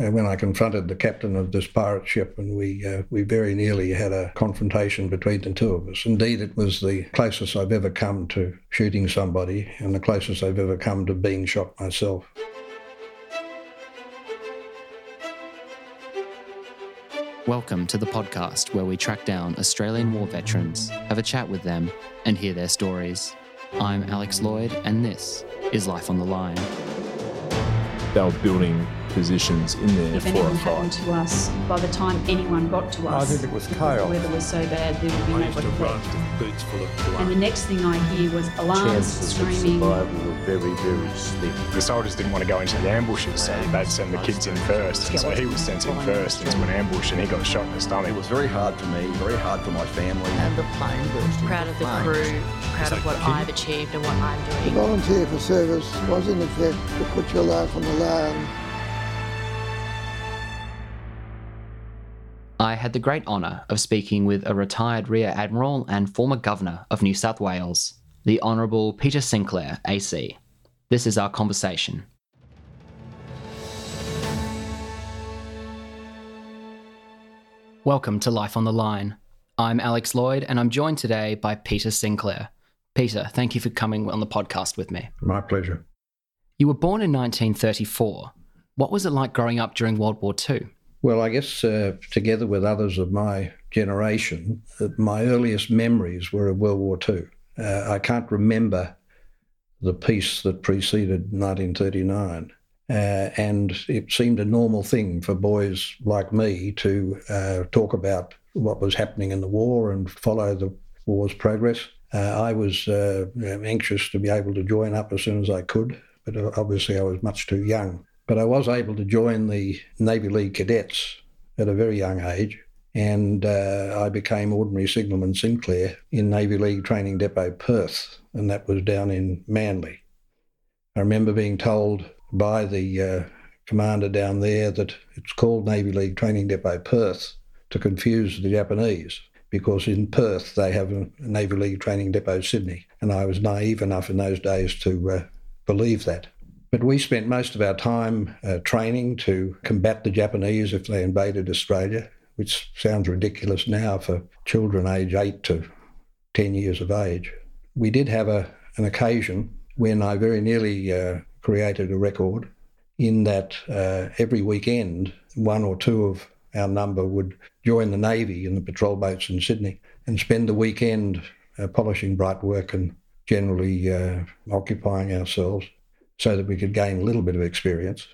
uh, when I confronted the captain of this pirate ship, and we uh, we very nearly had a confrontation between the two of us. Indeed, it was the closest I've ever come to shooting somebody, and the closest I've ever come to being shot myself. Welcome to the podcast where we track down Australian war veterans, have a chat with them, and hear their stories. I'm Alex Lloyd, and this is Life on the Line. They were building positions in there If for anything a happened to us, by the time anyone got to us, I think it was the weather was so bad there would be I no used to one left. boots full of blood. And the next thing I hear was alarms, Chances of screaming. survival were very, very slim. The soldiers didn't want to go into the ambushes, so they'd send the kids in first. And so he was sent in first into an ambush and he got shot in the stomach. It was very hard for me, very hard for my family. and the plane burst proud of the flames. crew, proud of what I've achieved and what I'm doing. Volunteer for service was in effect to put your life on the line. I had the great honour of speaking with a retired Rear Admiral and former Governor of New South Wales, the Honourable Peter Sinclair, AC. This is our conversation. Welcome to Life on the Line. I'm Alex Lloyd, and I'm joined today by Peter Sinclair. Peter, thank you for coming on the podcast with me. My pleasure. You were born in 1934. What was it like growing up during World War II? Well, I guess uh, together with others of my generation, uh, my earliest memories were of World War II. Uh, I can't remember the peace that preceded 1939. Uh, and it seemed a normal thing for boys like me to uh, talk about what was happening in the war and follow the war's progress. Uh, I was anxious to be able to join up as soon as I could, but obviously I was much too young. But I was able to join the Navy League cadets at a very young age, and uh, I became Ordinary Signalman Sinclair in Navy League Training Depot Perth, and that was down in Manly. I remember being told by the uh, commander down there that it's called Navy League Training Depot Perth to confuse the Japanese because in Perth they have a Navy League Training Depot Sydney, and I was naive enough in those days to uh, believe that. But we spent most of our time uh, training to combat the Japanese if they invaded Australia, which sounds ridiculous now for children aged 8 to 10 years of age. We did have a, an occasion when I very nearly uh, created a record in that uh, every weekend, one or two of our number would join the Navy in the patrol boats in Sydney and spend the weekend uh, polishing bright work and generally uh, occupying ourselves so that we could gain a little bit of experience.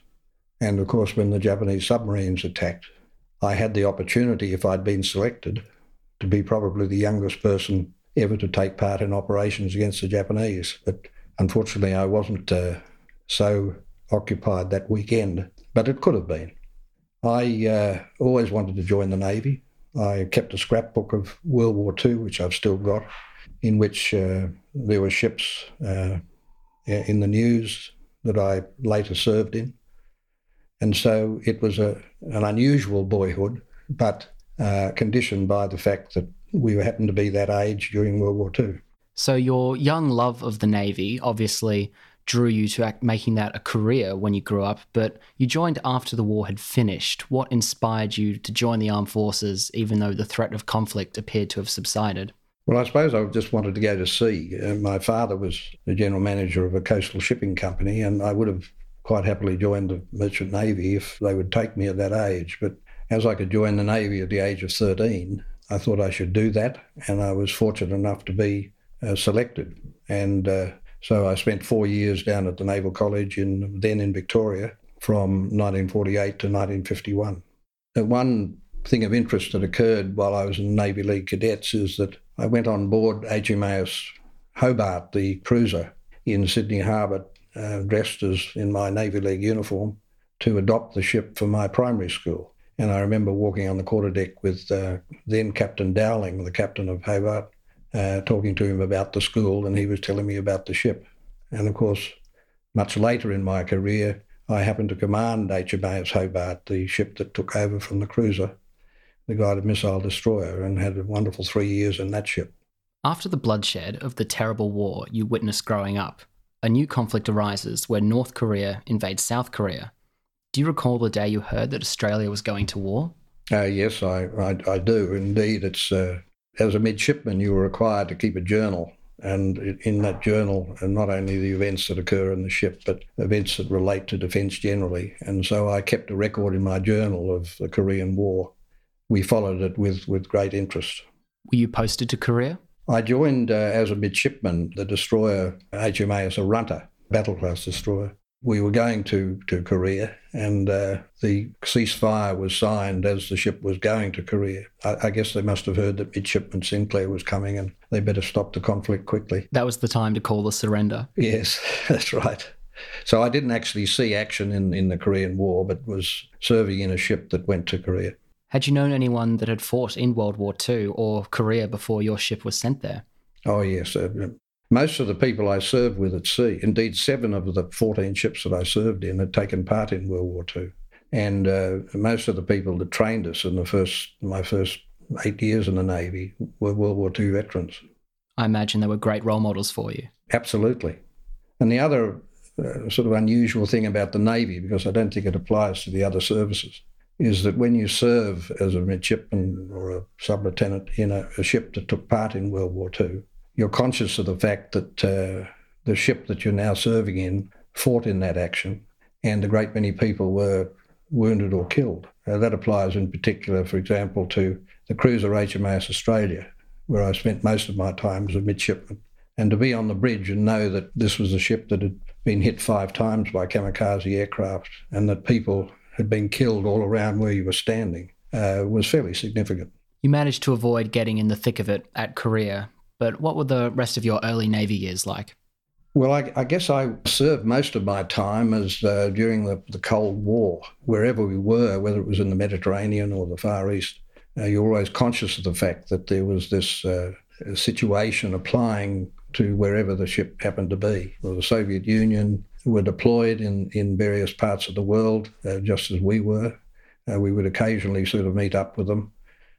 And of course, when the Japanese submarines attacked, I had the opportunity, if I'd been selected, to be probably the youngest person ever to take part in operations against the Japanese. But unfortunately, I wasn't uh, so occupied that weekend, but it could have been. I uh, always wanted to join the Navy. I kept a scrapbook of World War II, which I've still got, in which uh, there were ships uh, in the news that I later served in. And so it was a, an unusual boyhood, but uh, conditioned by the fact that we happened to be that age during World War II. So, your young love of the Navy obviously drew you to making that a career when you grew up, but you joined after the war had finished. What inspired you to join the armed forces, even though the threat of conflict appeared to have subsided? Well, I suppose I just wanted to go to sea. Uh, my father was the general manager of a coastal shipping company, and I would have quite happily joined the Merchant Navy if they would take me at that age. But as I could join the Navy at the age of 13, I thought I should do that, and I was fortunate enough to be uh, selected. And uh, so I spent four years down at the Naval College in then in Victoria from 1948 to 1951. And one thing of interest that occurred while I was in Navy League Cadets is that I went on board HMAS Hobart, the cruiser in Sydney Harbour, uh, dressed as in my Navy League uniform to adopt the ship for my primary school. And I remember walking on the quarterdeck with uh, then Captain Dowling, the captain of Hobart, uh, talking to him about the school, and he was telling me about the ship. And of course, much later in my career, I happened to command HMAS Hobart, the ship that took over from the cruiser, the guided missile destroyer, and had a wonderful three years in that ship. After the bloodshed of the terrible war you witnessed growing up, a new conflict arises where North Korea invades South Korea. Do you recall the day you heard that Australia was going to war? Uh, yes, I, I, I do. Indeed, it's uh, as a midshipman, you were required to keep a journal. And in that journal, and not only the events that occur in the ship, but events that relate to defence generally. And so I kept a record in my journal of the Korean War. We followed it with, with great interest. Were you posted to Korea? I joined uh, as a midshipman the destroyer HMAS Arunta, battle class destroyer. We were going to, to Korea, and uh, the ceasefire was signed as the ship was going to Korea. I, I, guess they must have heard that Midshipman Sinclair was coming, and they better stop the conflict quickly. That was the time to call the surrender. Yes, that's right. So I didn't actually see action in, in the Korean War, but was serving in a ship that went to Korea. Had you known anyone that had fought in World War II or Korea before your ship was sent there? Oh, yes. Uh, most of the people I served with at sea, indeed, seven of the 14 ships that I served in had taken part in World War II. And uh, most of the people that trained us in the first, my first eight years in the Navy were World War II veterans. I imagine they were great role models for you. Absolutely. And the other uh, sort of unusual thing about the Navy, because I don't think it applies to the other services, is that when you serve as a midshipman or a sub lieutenant in a, a, ship that took part in World War II, you're conscious of the fact that uh, the ship that you're now serving in fought in that action, and a great many people were wounded or killed. Uh, that applies in particular, for example, to the cruiser HMAS Australia, where I spent most of my time as a midshipman. And to be on the bridge and know that this was a ship that had been hit five times by kamikaze aircraft and that people had been killed all around where you were standing uh, was fairly significant. You managed to avoid getting in the thick of it at Korea, but what were the rest of your early Navy years like? Well, I, I guess I served most of my time as uh, during the, the Cold War, wherever we were, whether it was in the Mediterranean or the Far East. Uh, you're always conscious of the fact that there was this uh, situation applying to wherever the ship happened to be. Well, the Soviet Union, were deployed in, in various parts of the world, uh, just as we were. Uh, we would occasionally sort of meet up with them.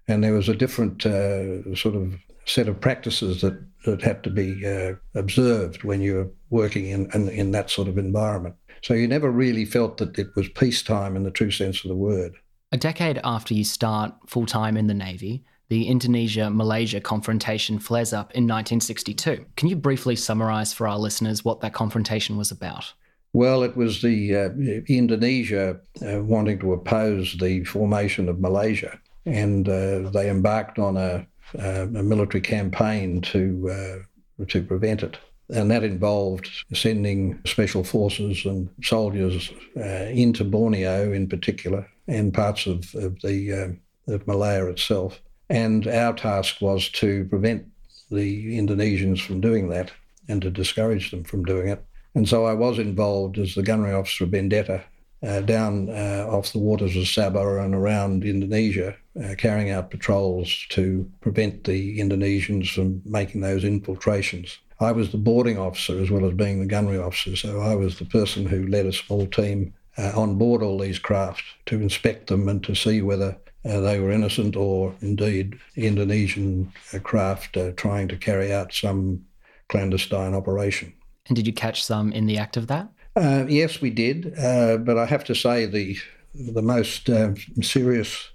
And there was a different uh, sort of set of practices that, that had to be uh, observed when you were working in, in, in that sort of environment. So you never really felt that it was peacetime in the true sense of the word. A decade after you start full time in the Navy, the Indonesia Malaysia confrontation flares up in 1962. Can you briefly summarise for our listeners what that confrontation was about? Well, it was the uh, Indonesia uh, wanting to oppose the formation of Malaysia, and uh, they embarked on a, uh, a military campaign to uh, to prevent it. And that involved sending special forces and soldiers uh, into Borneo, in particular, and parts of, of the of Malaya itself and our task was to prevent the Indonesians from doing that and to discourage them from doing it. And so I was involved as the gunnery officer of Vendetta uh, down uh, off the waters of Sabah and around Indonesia, uh, carrying out patrols to prevent the Indonesians from making those infiltrations. I was the boarding officer as well as being the gunnery officer, so I was the person who led a small team uh, on board all these craft to inspect them and to see whether uh, they were innocent or indeed Indonesian craft uh, trying to carry out some clandestine operation. And did you catch some in the act of that? Uh, yes, we did. Uh, but I have to say the the most uh, serious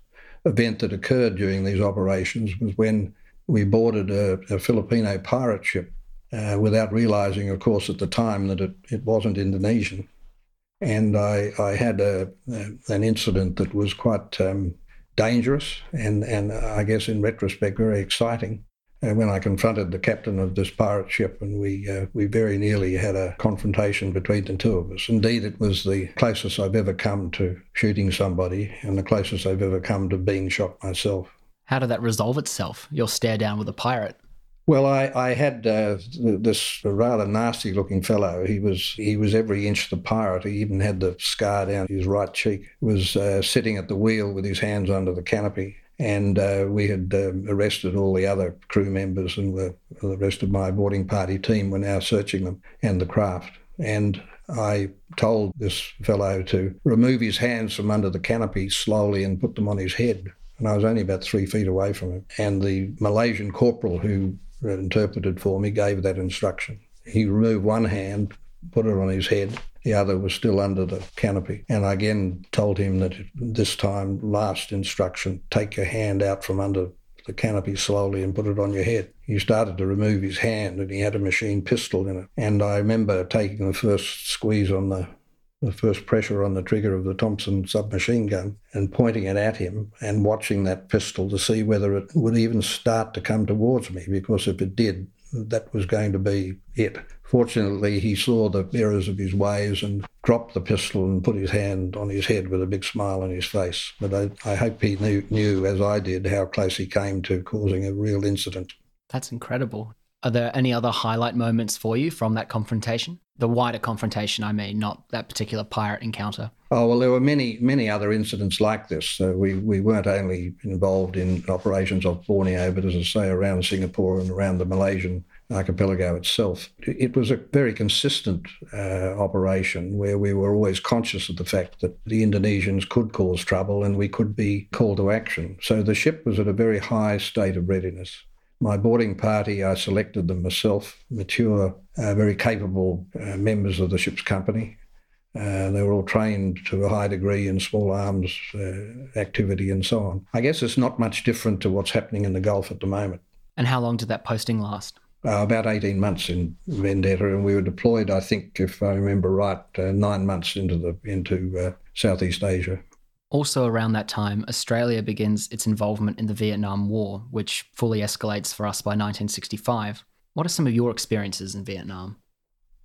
event that occurred during these operations was when we boarded a, a Filipino pirate ship uh, without realizing, of course, at the time that it, it wasn't Indonesian. And I, I had a, a, an incident that was quite um, dangerous and, and I guess in retrospect, very exciting. And when I confronted the captain of this pirate ship, and we uh, we very nearly had a confrontation between the two of us. Indeed, it was the closest I've ever come to shooting somebody, and the closest I've ever come to being shot myself. How did that resolve itself? Your stare down with a pirate. Well, I, I had uh, this rather nasty-looking fellow. He was he was every inch the pirate. He even had the scar down his right cheek. Was uh, sitting at the wheel with his hands under the canopy, and uh, we had um, arrested all the other crew members, and the rest of my boarding party team were now searching them and the craft. And I told this fellow to remove his hands from under the canopy slowly and put them on his head and I was only about three feet away from him. And the Malaysian corporal who interpreted for me, gave that instruction. He removed one hand, put it on his head, The other was still under the canopy. And I again told him that this time, last instruction, take your hand out from under the canopy slowly and put it on your head. He started to remove his hand and he had a machine pistol in it. And I remember taking the first squeeze on the the first pressure on the trigger of the Thompson submachine gun and pointing it at him and watching that pistol to see whether it would even start to come towards me because if it did, that was going to be it. Fortunately, he saw the errors of his ways and dropped the pistol and put his hand on his head with a big smile on his face. But I, I hope he knew, knew, as I did, how close he came to causing a real incident. That's incredible. Are there any other highlight moments for you from that confrontation? The wider confrontation, I mean, not that particular pirate encounter. Oh well, there were many, many other incidents like this. we we weren't only involved in operations off Borneo, but as I say, around Singapore and around the Malaysian archipelago itself. It was a very consistent uh, operation where we were always conscious of the fact that the Indonesians could cause trouble and we could be called to action. So the ship was at a very high state of readiness. My boarding party, I selected them myself, mature, uh, very capable uh, members of the ship's company. Uh, they were all trained to a high degree in small arms uh, activity and so on. I guess it's not much different to what's happening in the Gulf at the moment. And how long did that posting last? Uh, about 18 months in Vendetta, and we were deployed, I think, if I remember right, uh, nine months into the into Southeast Asia. Also, around that time, Australia begins its involvement in the Vietnam War, which fully escalates for us by 1965. What are some of your experiences in Vietnam?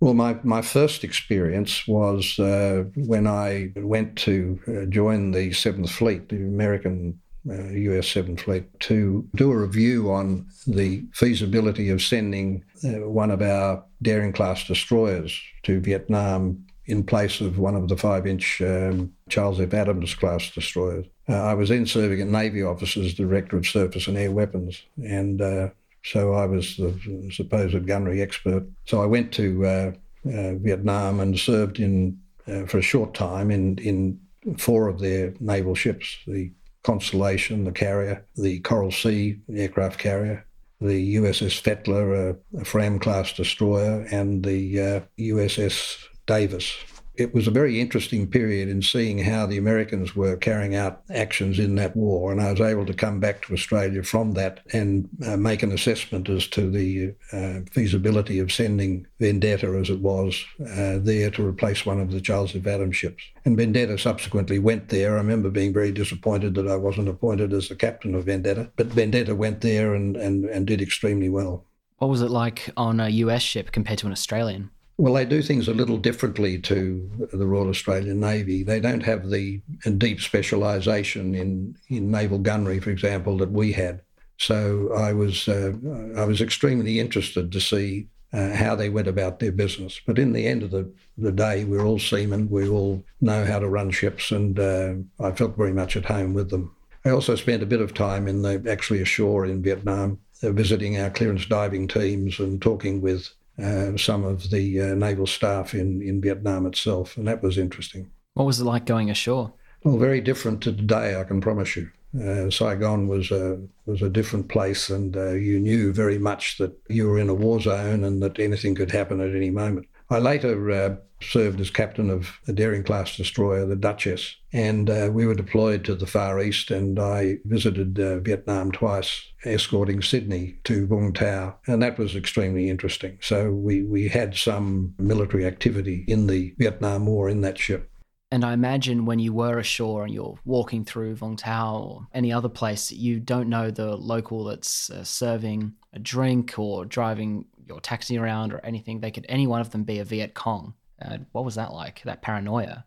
Well, my, my first experience was uh, when I went to uh, join the 7th Fleet, the American uh, US 7th Fleet, to do a review on the feasibility of sending uh, one of our Daring class destroyers to Vietnam in place of one of the five inch um, Charles F. Adams class destroyers. Uh, I was then serving at Navy Office as Director of Surface and Air Weapons, and uh, so I was the supposed gunnery expert. So I went to uh, uh Vietnam and served in uh, for a short time in, in four of their naval ships the Constellation, the carrier, the Coral Sea aircraft carrier, the USS Fechteler, a, a Fram class destroyer, and the USS uh, Davis. It was a very interesting period in seeing how the Americans were carrying out actions in that war, and I was able to come back to Australia from that and uh, make an assessment as to the uh, feasibility of sending Vendetta, as it was, uh, there to replace one of the Charles F. Adams ships. And Vendetta subsequently went there. I remember being very disappointed that I wasn't appointed as the captain of Vendetta, but Vendetta went there and, and, and did extremely well. What was it like on a US ship compared to an Australian? Well, they do things a little differently to the Royal Australian Navy. They don't have the deep specialisation in, in naval gunnery, for example, that we had. So I was uh, I was extremely interested to see uh, how they went about their business. But in the end of the, the day, we're all seamen. We all know how to run ships, and uh, I felt very much at home with them. I also spent a bit of time in the actually ashore in Vietnam, uh, visiting our clearance diving teams and talking with uh, some of the uh, naval staff in, in Vietnam itself, and that was interesting. What was it like going ashore? Well, very different to today, I can promise you. Uh, Saigon was a was a different place, and uh, you knew very much that you were in a war zone and that anything could happen at any moment. I later uh, served as captain of a daring class destroyer, the Duchess, and uh, we were deployed to the Far East. And I visited uh, Vietnam twice, escorting Sydney to Vung Tau, and that was extremely interesting. So we we had some military activity in the Vietnam War in that ship. And I imagine when you were ashore and you're walking through Vung Tau or any other place, you don't know the local that's uh, serving a drink or driving your taxi around or anything. They could any one of them be a Viet Cong. Uh, what was that like? That paranoia.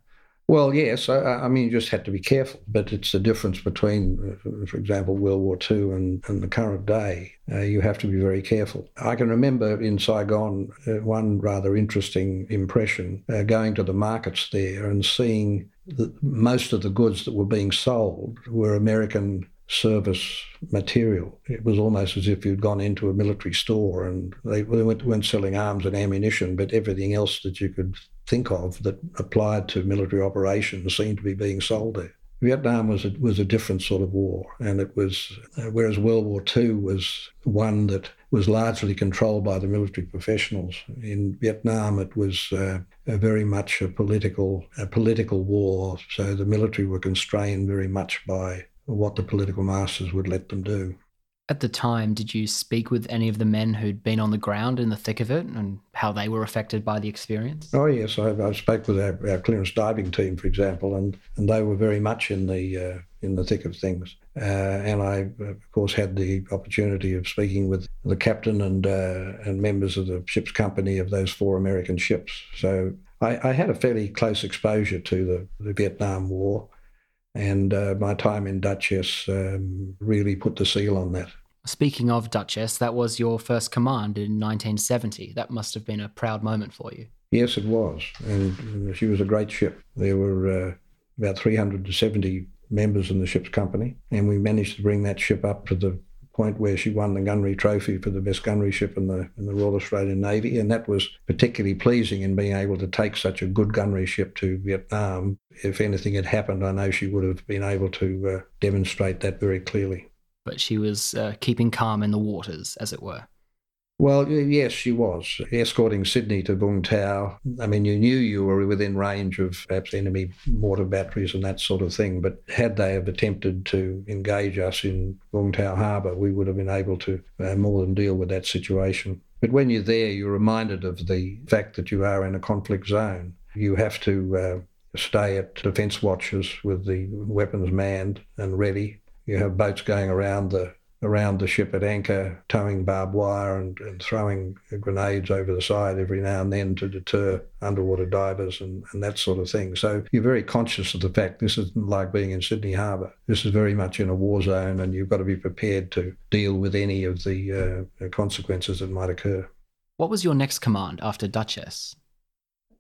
Well, yes. I, I, mean, you just had to be careful. But it's the difference between, uh, for example, World War II and, and the current day. Uh, you have to be very careful. I can remember in Saigon uh, one rather interesting impression uh, going to the markets there and seeing that most of the goods that were being sold were American service material. It was almost as if you'd gone into a military store and they weren't selling arms and ammunition, but everything else that you could think of that applied to military operations seemed to be being sold there. Vietnam was a, was a different sort of war, and it was uh, whereas World War II was one that was largely controlled by the military professionals. In Vietnam, it was uh, very much a political a political war, so the military were constrained very much by what the political masters would let them do. At the time, did you speak with any of the men who'd been on the ground in the thick of it and how they were affected by the experience? Oh, yes. I, I spoke with our, our, clearance diving team, for example, and, and they were very much in the, uh, in the thick of things. Uh, and I, of course, had the opportunity of speaking with the captain and, uh, and members of the ship's company of those four American ships. So I, I had a fairly close exposure to the, the Vietnam War. And uh, my time in Duchess um, really put the seal on that. Speaking of Duchess, that was your first command in 1970. That must have been a proud moment for you. Yes, it was. And she was a great ship. There were uh, about 370 members in the ship's company, and we managed to bring that ship up to the point where she won the gunnery trophy for the best gunnery ship in the in the Royal Australian Navy, and that was particularly pleasing in being able to take such a good gunnery ship to Vietnam. If anything had happened, I know she would have been able to uh, demonstrate that very clearly. But she was uh, keeping calm in the waters, as it were. Well, yes, she was escorting Sydney to Vung Tau. I mean, you knew you were within range of perhaps enemy mortar batteries and that sort of thing. But had they have attempted to engage us in Vung Tau Harbour, we would have been able to uh, more than deal with that situation. But when you're there, you're reminded of the fact that you are in a conflict zone. You have to uh, stay at defence watches with the weapons manned and ready. You have boats going around the around the ship at anchor, towing barbed wire and, and, throwing grenades over the side every now and then to deter underwater divers and, and, that sort of thing. So you're very conscious of the fact this isn't like being in Sydney Harbour. This is very much in a war zone, and you've got to be prepared to deal with any of the uh, consequences that might occur. What was your next command after Duchess?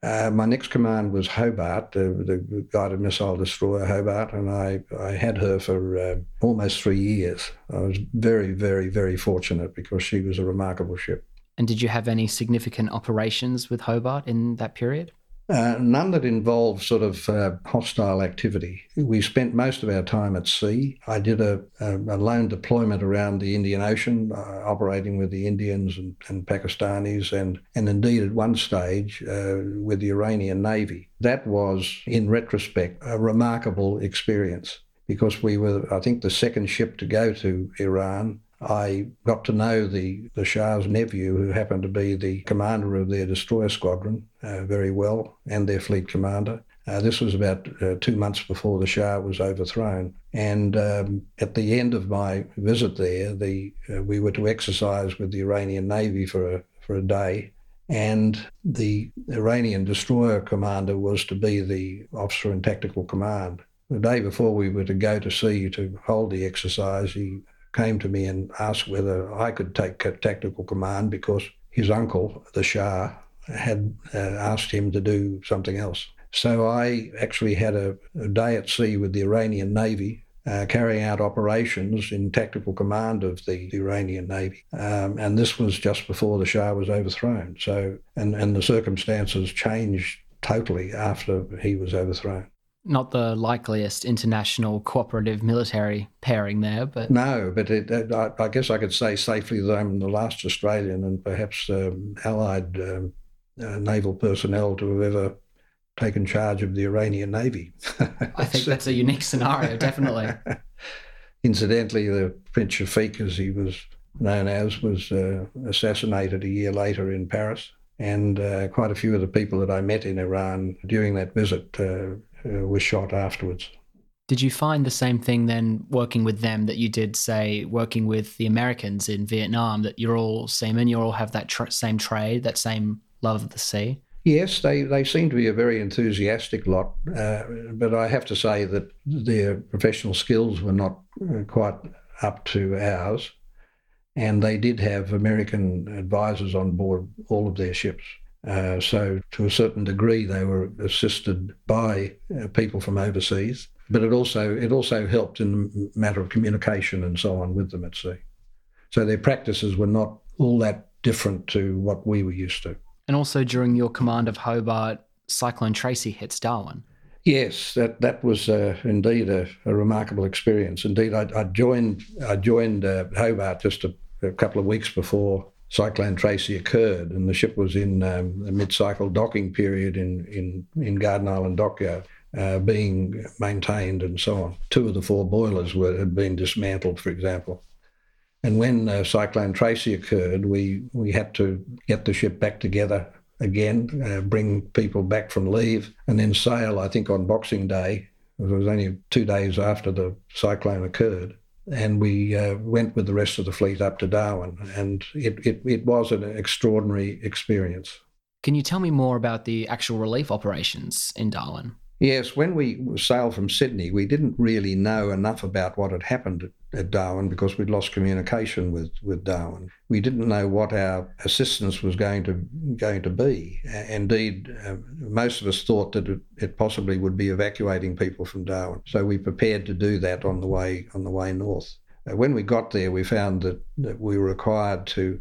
Uh, my next command was Hobart, the, the guided missile destroyer Hobart, and I, I had her for uh, almost three years. I was very, very, very fortunate because she was a remarkable ship. And did you have any significant operations with Hobart in that period? Uh, none that involved sort of uh, hostile activity. We spent most of our time at sea. I did a, a, a lone deployment around the Indian Ocean, uh, operating with the Indians and, and, Pakistanis, and, and indeed at one stage uh, with the Iranian Navy. That was, in retrospect, a remarkable experience because we were, I think, the second ship to go to Iran. I got to know the, the Shah's nephew, who happened to be the commander of their destroyer squadron, uh, very well, and their fleet commander. Uh, this was about uh, two months before the Shah was overthrown. And um, at the end of my visit there, the, uh, we were to exercise with the Iranian Navy for a, for a day. And the Iranian destroyer commander was to be the officer in tactical command. The day before we were to go to sea to hold the exercise, he came to me and asked whether I could take tactical command because his uncle, the Shah, had uh, asked him to do something else. So I actually had a, a day at sea with the Iranian Navy. Uh, carrying out operations in tactical command of the, the Iranian Navy. Um, and this was just before the Shah was overthrown. So, and, and the circumstances changed totally after he was overthrown not the likeliest international cooperative military pairing there, but no, but it, it, I, I, guess I could say safely that I'm the last Australian and perhaps um, Allied um, uh, naval personnel to have ever taken charge of the Iranian Navy. I think that's a unique scenario, definitely. Incidentally, the Prince Shafiq, as he was known as, was uh, assassinated a year later in Paris. And uh, quite a few of the people that I met in Iran during that visit uh, uh, was shot afterwards. Did you find the same thing then working with them that you did, say, working with the Americans in Vietnam, that you're all seamen, you all have that tra- same trade, that same love of the sea? Yes, they, they seem to be a very enthusiastic lot, uh, but I have to say that their professional skills were not uh, quite up to ours. And they did have American advisors on board all of their ships. Uh, so, to a certain degree, they were assisted by uh, people from overseas, but it also it also helped in the matter of communication and so on with them at sea. So their practices were not all that different to what we were used to. And also during your command of Hobart, Cyclone Tracy hits Darwin. Yes, that that was uh, indeed a, a, remarkable experience. Indeed, I, I joined I joined uh, Hobart just a, a, couple of weeks before Cyclone Tracy occurred, and the ship was in um, a mid-cycle docking period in in, in Garden Island Dockyard. Uh, being maintained and so on. Two of the four boilers were, had been dismantled, for example. And when uh, Cyclone Tracy occurred, we, we had to get the ship back together again, uh, bring people back from leave, and then sail, I think, on Boxing Day. It was only two days after the cyclone occurred. And we uh, went with the rest of the fleet up to Darwin, and it, it, it was an extraordinary experience. Can you tell me more about the actual relief operations in Darwin? Yes, when we sailed from Sydney, we didn't really know enough about what had happened at Darwin because we'd lost communication with, with Darwin. We didn't know what our assistance was going to going to be. Indeed, uh, most of us thought that it, it, possibly would be evacuating people from Darwin. So we prepared to do that on the way on the way north. Uh, when we got there, we found that, that we were required to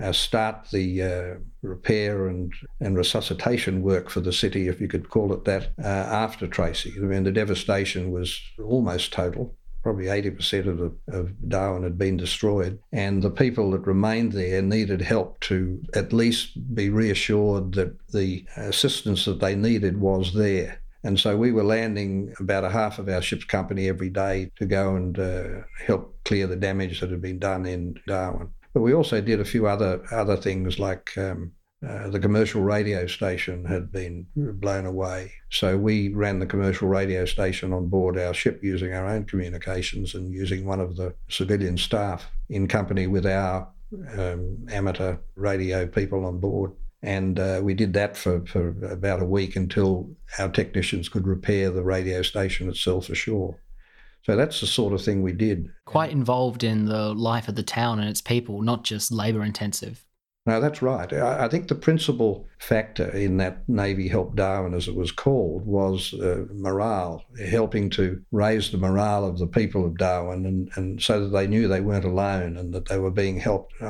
uh, start the uh, repair and, and resuscitation work for the city, if you could call it that, uh, after Tracy. I mean, the devastation was almost total. Probably 80% of, the, of Darwin had been destroyed, and the people that remained there needed help to at least be reassured that the assistance that they needed was there. And so we were landing about a half of our ship's company every day to go and uh, help clear the damage that had been done in Darwin. But we also did a few other other things like um, uh, the commercial radio station had been blown away. So we ran the commercial radio station on board our ship using our own communications and using one of the civilian staff in company with our um, amateur radio people on board. And uh, we did that for, for about a week until our technicians could repair the radio station itself ashore. So that's the sort of thing we did. Quite involved in the life of the town and its people, not just labour intensive. No, that's right. I, think the principal factor in that Navy Help Darwin, as it was called, was uh, morale, helping to raise the morale of the people of Darwin, and, and so that they knew they weren't alone and that they were being helped. I,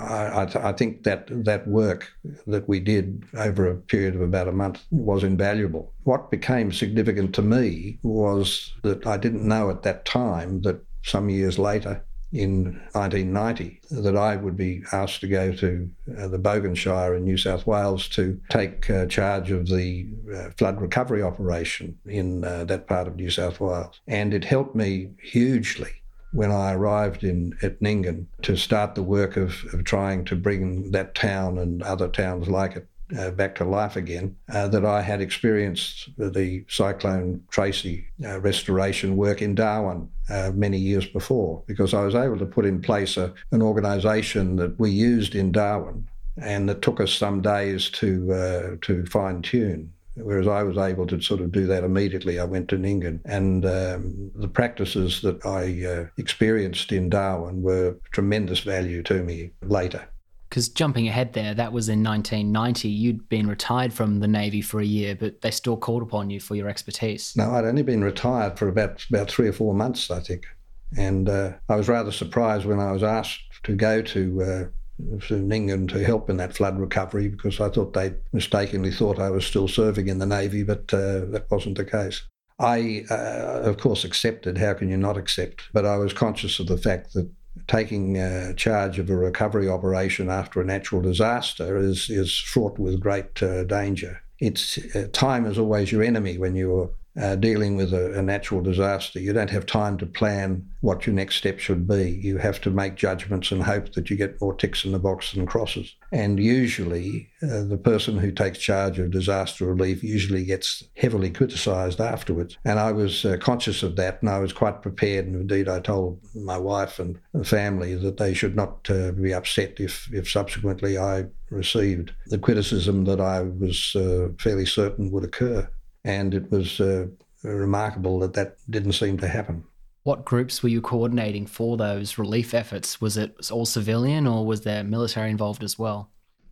I, I think that that work that we did over a period of about a month was invaluable. What became significant to me was that I didn't know at that time that some years later in 1990 that I would be asked to go to uh, the Bogan Shire in New South Wales to take uh, charge of the uh, flood recovery operation in uh, that part of New South Wales. And it helped me hugely when I arrived in at Nyngan to start the work of, of trying to bring that town and other towns like it uh, back to life again, uh, that I had experienced the Cyclone Tracy uh, restoration work in Darwin uh, many years before, because I was able to put in place a, an organisation that we used in Darwin and that took us some days to, uh, to fine tune. Whereas I was able to sort of do that immediately. I went to Nyngan, and um, the practices that I uh, experienced in Darwin were tremendous value to me later because jumping ahead there, that was in 1990. You'd been retired from the Navy for a year, but they still called upon you for your expertise. No, I'd only been retired for about about three or four months, I think, and uh, I was rather surprised when I was asked to go to. Uh, to Nyngan to help in that flood recovery because I thought they mistakenly thought I was still serving in the Navy, but uh, that wasn't the case. I, uh, of course, accepted. How can you not accept? But I was conscious of the fact that taking uh, charge of a recovery operation after a natural disaster is, is fraught with great uh, danger. It's, uh, time is always your enemy when you're uh, dealing with a, a, natural disaster. You don't have time to plan what your next step should be. You have to make judgments and hope that you get more ticks in the box than crosses. And usually, uh, the person who takes charge of disaster relief usually gets heavily criticised afterwards. And I was uh, conscious of that, and I was quite prepared. And indeed, I told my wife and family that they should not uh, be upset if, if subsequently I received the criticism that I was uh, fairly certain would occur and it was uh, remarkable that that didn't seem to happen. What groups were you coordinating for those relief efforts? Was it all civilian or was there military involved as well?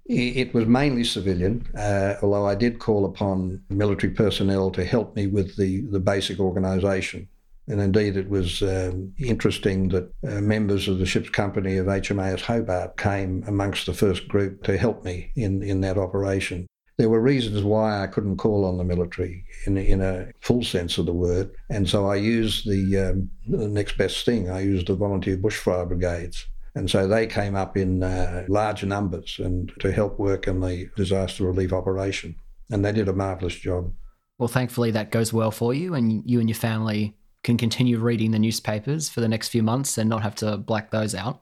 It was mainly civilian, uh, although I did call upon military personnel to help me with the, the basic organisation. And indeed, it was um, interesting that uh, members of the ship's company of HMAS Hobart came amongst the first group to help me in, in that operation. There were reasons why I couldn't call on the military in, in a full sense of the word. And so I used the, um, the next best thing. I used the volunteer bushfire brigades. And so they came up in uh, large numbers and to help work in the disaster relief operation. And they did a marvellous job. Well, thankfully that goes well for you, and you and your family can continue reading the newspapers for the next few months and not have to black those out.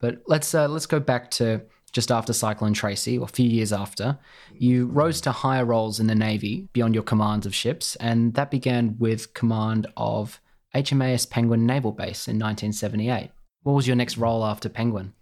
But let's uh, let's go back to just after Cyclone Tracy, or a few years after. You rose to higher roles in the Navy beyond your commands of ships, and that began with command of HMAS Penguin Naval Base in 1978. What was your next role after Penguin?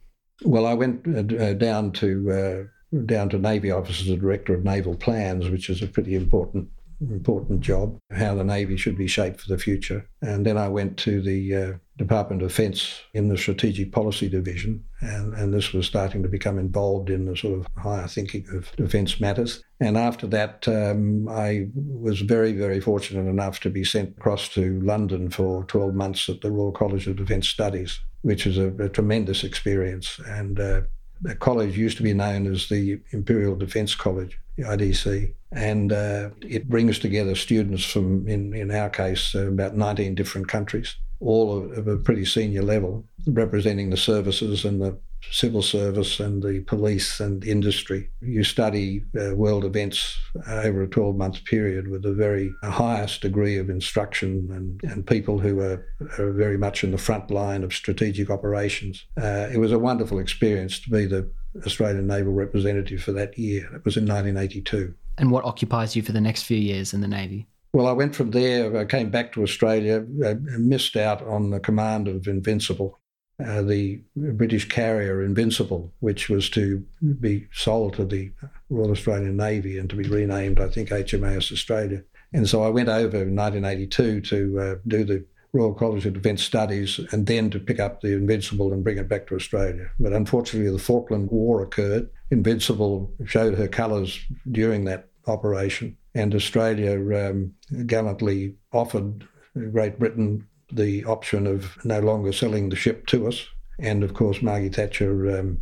Well, I went uh, down to uh, down to Navy Office as a director of naval plans, which is a pretty important important job, how the Navy should be shaped for the future. And then I went to the uh, Department of Defence in the Strategic Policy Division, and, and this was starting to become involved in the sort of higher thinking of defence matters. And after that, um, I was very, very fortunate enough to be sent across to London for 12 months at the Royal College of Defence Studies, which is a, a tremendous experience. And uh, the college used to be known as the Imperial Defence College, the IDC, and uh, it brings together students from, in, in our case, uh, about 19 different countries, all of, of, a pretty senior level, representing the services and the civil service and the police and industry. You study uh, world events over a 12 month period with the very highest degree of instruction and, and people who are, are very much in the front line of strategic operations. Uh, it was a wonderful experience to be the Australian Naval representative for that year. It was in 1982. And what occupies you for the next few years in the Navy? Well, I went from there, I came back to Australia, I missed out on the command of Invincible, uh, the British carrier Invincible, which was to be sold to the Royal Australian Navy and to be renamed, I think, HMAS Australia. And so I went over in 1982 to uh, do the Royal College of Defence Studies and then to pick up the Invincible and bring it back to Australia. But unfortunately, the Falkland War occurred. Invincible showed her colours during that operation, and Australia um, gallantly offered Great Britain the option of no longer selling the ship to us. And of course, Maggie Thatcher um,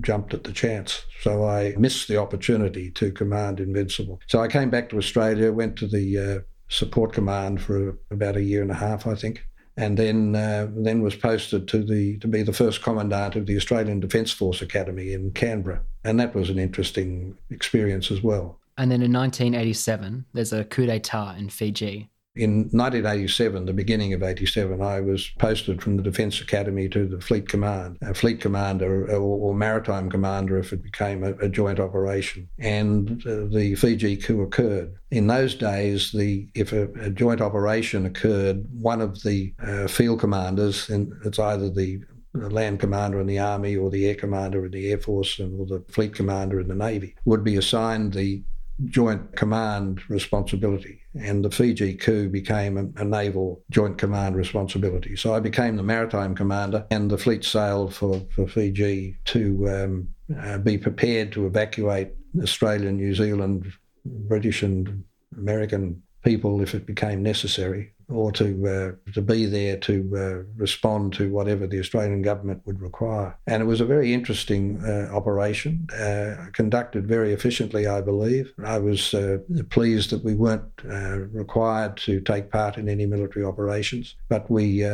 jumped at the chance. So I missed the opportunity to command Invincible. So I came back to Australia, went to the uh, support command for about a year and a half, I think, and then uh, then was posted to the to be the first commandant of the Australian Defence Force Academy in Canberra, and that was an interesting experience as well. And then in 1987, there's a coup d'état in Fiji. In 1987, the beginning of 87, I was posted from the Defence Academy to the Fleet Command, a Fleet Commander or, or Maritime Commander if it became a, a joint operation. And uh, the Fiji coup occurred. In those days, the if a, a joint operation occurred, one of the uh, field commanders, and it's either the the land commander in the army or the air commander in the air force and, or the fleet commander in the navy would be assigned the joint command responsibility. And the Fiji coup became a, a, naval joint command responsibility. So I became the maritime commander, and the fleet sailed for, for Fiji to um, uh, be prepared to evacuate Australian, New Zealand, British, and American people if it became necessary or to uh, to be there to uh, respond to whatever the Australian government would require. And it was a very interesting uh, operation, uh, conducted very efficiently, I believe. I was uh, pleased that we weren't uh, required to take part in any military operations, but we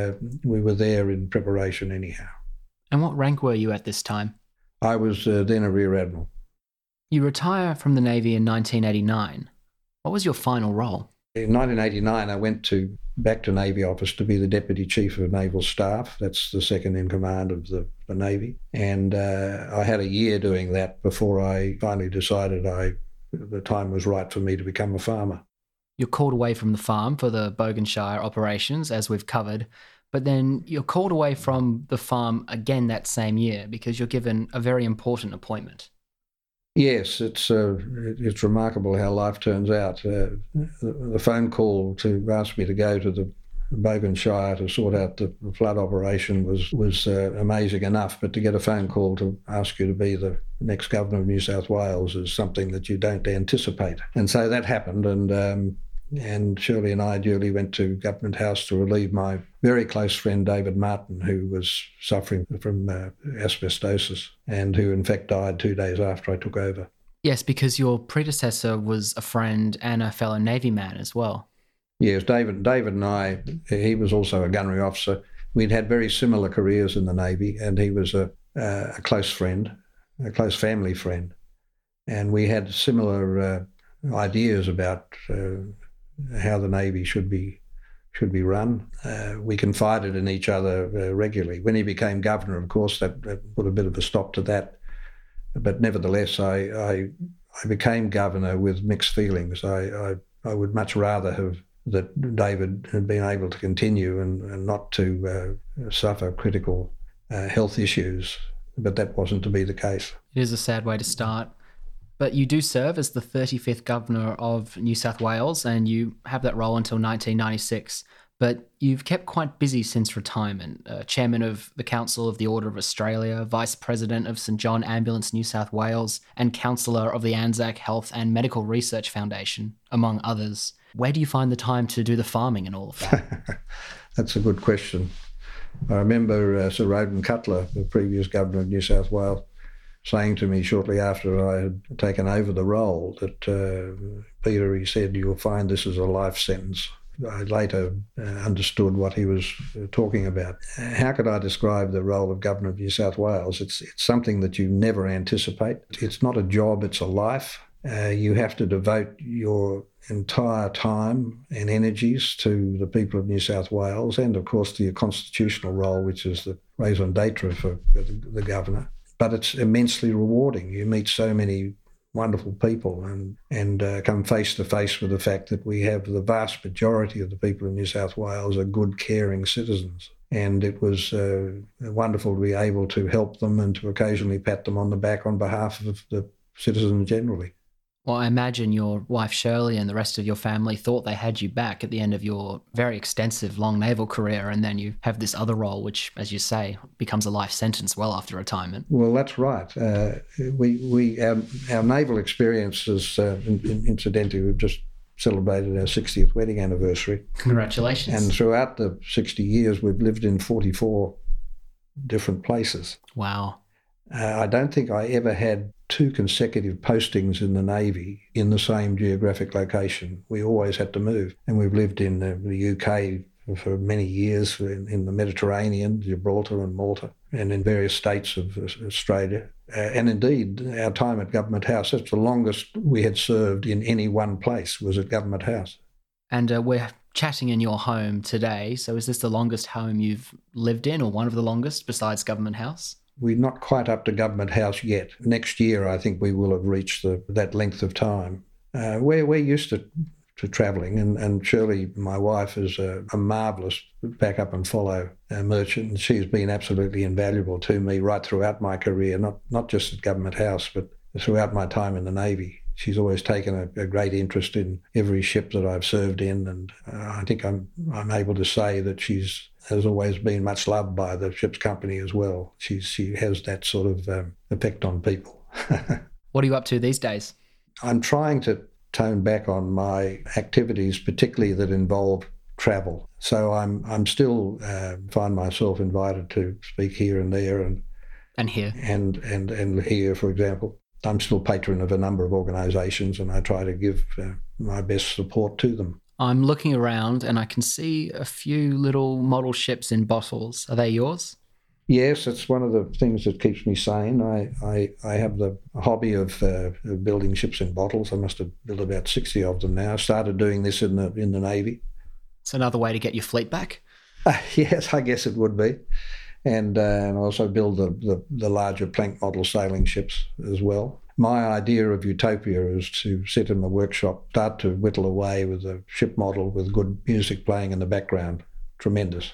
we were there in preparation anyhow. And what rank were you at this time? I was then a rear admiral. You retire from the Navy in 1989. What was your final role? In 1989, I went to back to Navy office to be the Deputy Chief of Naval Staff. That's the second in command of the, the Navy. And uh, I had a year doing that before I finally decided I the time was right for me to become a farmer. You're called away from the farm for the Boganshire operations, as we've covered, but then you're called away from the farm again that same year because you're given a very important appointment. Yes, it's uh, it's remarkable how life turns out. Uh, the phone call to ask me to go to the Boganshire to sort out the flood operation was was uh, amazing enough, but to get a phone call to ask you to be the next governor of New South Wales is something that you don't anticipate. And so that happened, and um, and Shirley and I duly went to Government House to relieve my very close friend David Martin, who was suffering from uh, asbestosis and who, in fact, died two days after I took over. Yes, because your predecessor was a friend and a fellow Navy man as well. Yes, David. David and I. He was also a gunnery officer. We'd had very similar careers in the Navy, and he was a, a close friend, a close family friend, and we had similar uh, ideas about uh, how the Navy should be should be run. Uh, we confided in each other uh, regularly. When he became governor, of course, that, that, put a bit of a stop to that. But nevertheless, I I, I became governor with mixed feelings. I, I, I would much rather have that David had been able to continue and, and not to uh, suffer critical uh, health issues, but that wasn't to be the case. It is a sad way to start. But you do serve as the 35th Governor of New South Wales, and you have that role until 1996. But you've kept quite busy since retirement. Uh, chairman of the Council of the Order of Australia, Vice President of St John Ambulance New South Wales, and Councillor of the Anzac Health and Medical Research Foundation, among others. Where do you find the time to do the farming and all of that? That's a good question. I remember uh, Sir Roden Cutler, the previous Governor of New South Wales, saying to me shortly after I had taken over the role that, uh, Peter, he said, you'll find this is a life sentence. I later uh, understood what he was uh, talking about. How could I describe the role of Governor of New South Wales? It's, it's something that you never anticipate. It's not a job, it's a life. Uh, you have to devote your entire time and energies to the people of New South Wales and, of course, to your constitutional role, which is the raison d'etre for the, the governor but it's immensely rewarding. You meet so many wonderful people and and uh, come face to face with the fact that we have the vast majority of the people in New South Wales are good, caring citizens. And it was uh, wonderful to be able to help them and to occasionally pat them on the back on behalf of the citizens generally. Well, I imagine your wife Shirley and the rest of your family thought they had you back at the end of your very extensive long naval career, and then you have this other role, which, as you say, becomes a life sentence well after retirement. Well, that's right. Uh, we we our, our naval experiences, uh, incidentally, we've just celebrated our 60th wedding anniversary. Congratulations! And throughout the 60 years, we've lived in 44 different places. Wow. Uh, I don't think I ever had two consecutive postings in the Navy in the same geographic location. We always had to move. And we've lived in the, UK for many years in, in, the Mediterranean, Gibraltar and Malta, and in various states of Australia. Uh, and indeed, our time at Government House, that's the longest we had served in any one place, was at Government House. And uh, we're chatting in your home today. So is this the longest home you've lived in, or one of the longest besides Government House? We're not quite up to Government House yet. Next year, I think we will have reached the, that length of time. Uh, we're, we're used to, to travelling, and, and Shirley, my wife, is a, a marvellous back up and follow uh, merchant. And she's been absolutely invaluable to me right throughout my career, not, not just at Government House, but throughout my time in the Navy she's always taken a, a, great interest in every ship that I've served in, and uh, I think I'm I'm able to say that she's has always been much loved by the ship's company as well. She she has that sort of um, effect on people. what are you up to these days? I'm trying to tone back on my activities, particularly that involve travel. So I'm I'm still uh, find myself invited to speak here and there and and here and and and here, for example. I'm still patron of a number of organisations, and I try to give uh, my best support to them. I'm looking around and I can see a few little model ships in bottles. Are they yours? Yes, it's one of the things that keeps me sane. I, I, I have the hobby of, uh, building ships in bottles. I must have built about 60 of them now. I started doing this in the, in the Navy. It's another way to get your fleet back? Uh, yes, I guess it would be. And, uh, and also build the, the, the larger plank model sailing ships as well my idea of utopia is to sit in the workshop, start to whittle away with a ship model with good music playing in the background. Tremendous.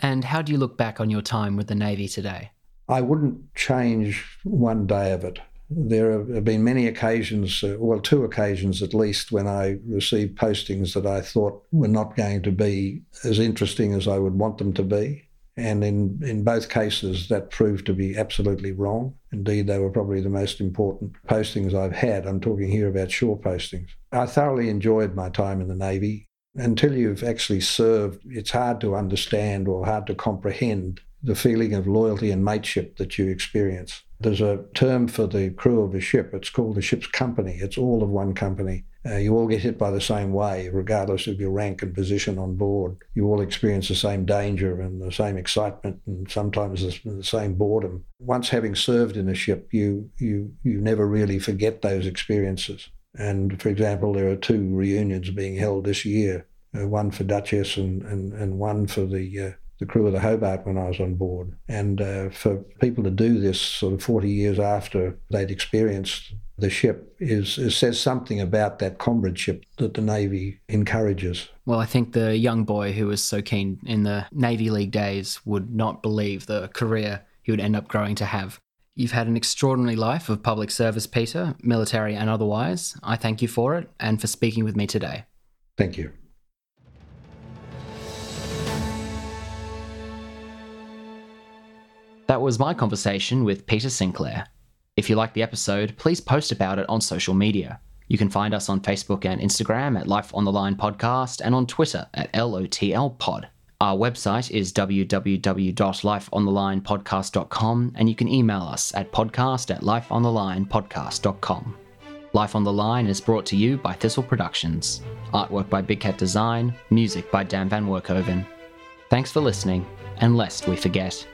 And how do you look back on your time with the Navy today? I wouldn't change one day of it. There have been many occasions, uh, well, two occasions at least, when I received postings that I thought were not going to be as interesting as I would want them to be. And in, in both cases, that proved to be absolutely wrong. Indeed, they were probably the most important postings I've had. I'm talking here about shore postings. I thoroughly enjoyed my time in the Navy. Until you've actually served, it's hard to understand or hard to comprehend the feeling of loyalty and mateship that you experience. There's a term for the crew of a ship. It's called the ship's company. It's all of one company. Uh, you all get hit by the same wave, regardless of your rank and position on board. You all experience the same danger and the same excitement, and sometimes the, the same boredom. Once having served in a ship, you you you never really forget those experiences. And for example, there are two reunions being held this year, uh, one for Duchess and, and, and one for the uh, the crew of the Hobart when I was on board. And uh, for people to do this sort of 40 years after they'd experienced the ship is, is, says something about that comradeship that the Navy encourages. Well, I think the young boy who was so keen in the Navy League days would not believe the career he would end up growing to have. You've had an extraordinary life of public service, Peter, military and otherwise. I thank you for it and for speaking with me today. Thank you. That was my conversation with Peter Sinclair. If you like the episode, please post about it on social media. You can find us on Facebook and Instagram at Life on the Line Podcast and on Twitter at LOTL Pod. Our website is www.lifeonthelinepodcast.com and you can email us at podcast at lifeonthelinepodcast.com. Life on the Line is brought to you by Thistle Productions. Artwork by Big Cat Design, music by Dan Van Workhoven. Thanks for listening, and lest we forget,